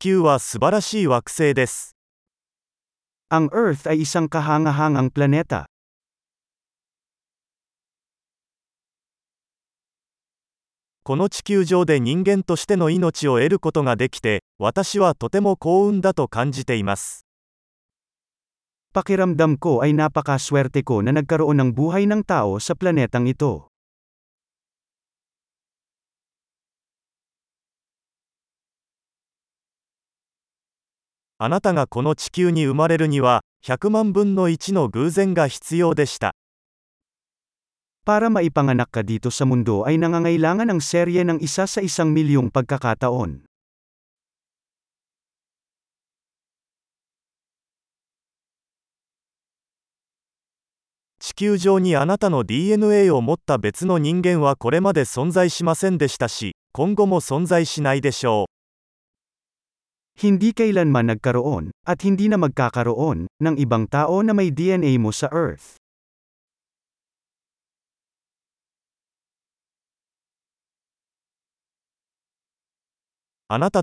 球は素晴らしい惑星です。Ang Earth ay isang kahangahangang planeta. この地球上で人間としての命を得ることができて、私はとても幸運だと感じています。Pakiramdam ko ay napakaswerte ko na nagkaroon ng buhay ng tao sa planetang ito. あなたがこの地球に生まれるには、100万分の1の偶然が必要でした。Para maipanganak ka dito sa mundo ay nangangailangan ng serye ng isa sa isang milyong pagkakataon. 地球上にあなたの DNA を持った別の人間はこれまで存在しませんでしたし、今後も存在しないでしょう。Hindi kailanman nagkaroon, at hindi na magkakaroon, ng ibang tao na may DNA mo sa Earth. Anata.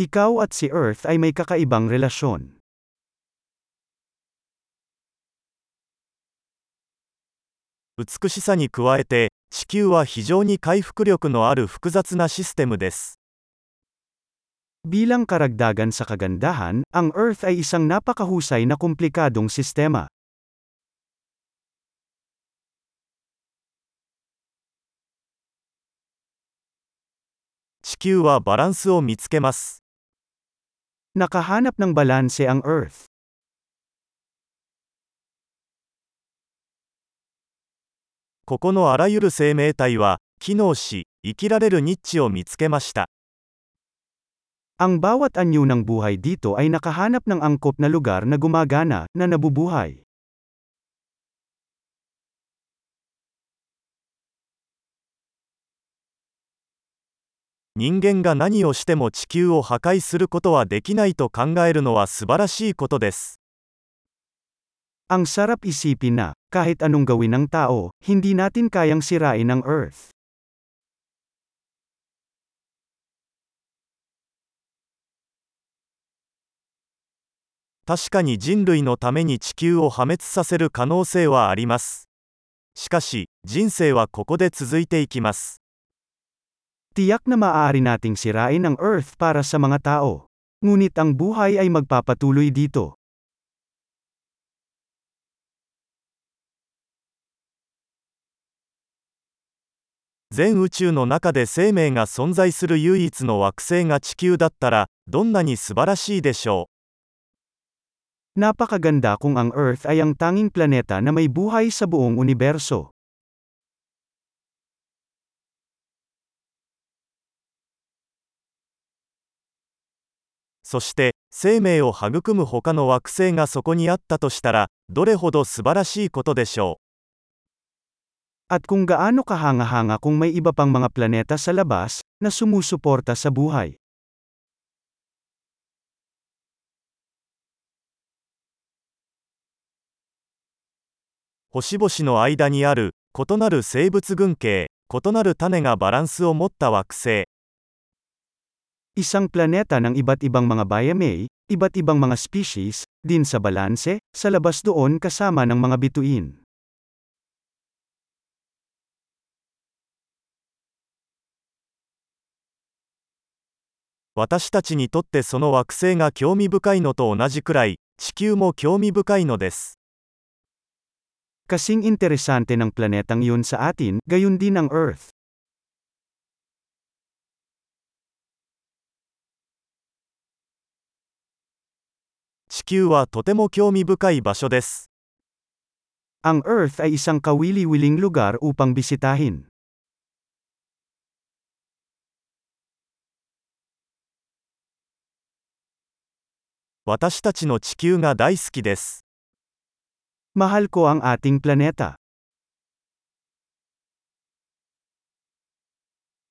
Ikaw at si Earth ay may kakaibang relasyon. 美しさに加えて、地球は非常に回復力のある複雑なシステムです。 Bilang karagdagan sa kagandahan, ang Earth ay isang napakahusay na komplikadong sistema. 地球はバランスを見つけます。 Nakahanap ng balanse ang Earth. ここのあらゆる生命体は、機能し、生きられるニッチを見つけました。Ang bawat anyo ng buhay dito ay nakahanap ng angkop na lugar na gumagana, na nabubuhay. 人間が何をしても地球を破壊することはでき Ang sarap isipin na, kahit anong gawin ng tao, hindi natin kayang sirain ang Earth. 確かに人類のために地球を破滅させる可能性はあります。しかし、人生はここで続いていきます。 Tiyak na maaari nating sirain ang Earth para sa mga tao. Ngunit ang buhay ay magpapatuloy dito. 全宇宙の中で生命が存在する唯一の惑星が地球だったら、どんなに素晴らしいでしょう？Napakaganda kung ang Earth ay ang tanging planeta na may buhay sa buong universo. そして、生命を育む他の惑星がそこにあったとしたら、どれほど素晴らしいことでしょう。At kung gaano kahanga-hanga kung may iba pang mga planeta sa labas, na sumusuporta sa buhay. Hoshiboshi no aida ni aru, kotonaru seibutsu gunkei, kotonaru tane ga baransu o motta wakusei. Isang planeta ng iba't ibang mga bayamei, iba't ibang mga species, din sa balanse, sa labas doon kasama ng mga bituin. 私たちにとってその惑星が興味深いのと同じくらい地球も興味深いのです Kasing interesante ng planetang yun sa atin, gayon din ang Earth. 地球はとても興味深い場所です Ang Earth ay isang kawili-wiling lugar upang bisitahin. 私たちの地球が大好きです Mahal ko ang ating planeta.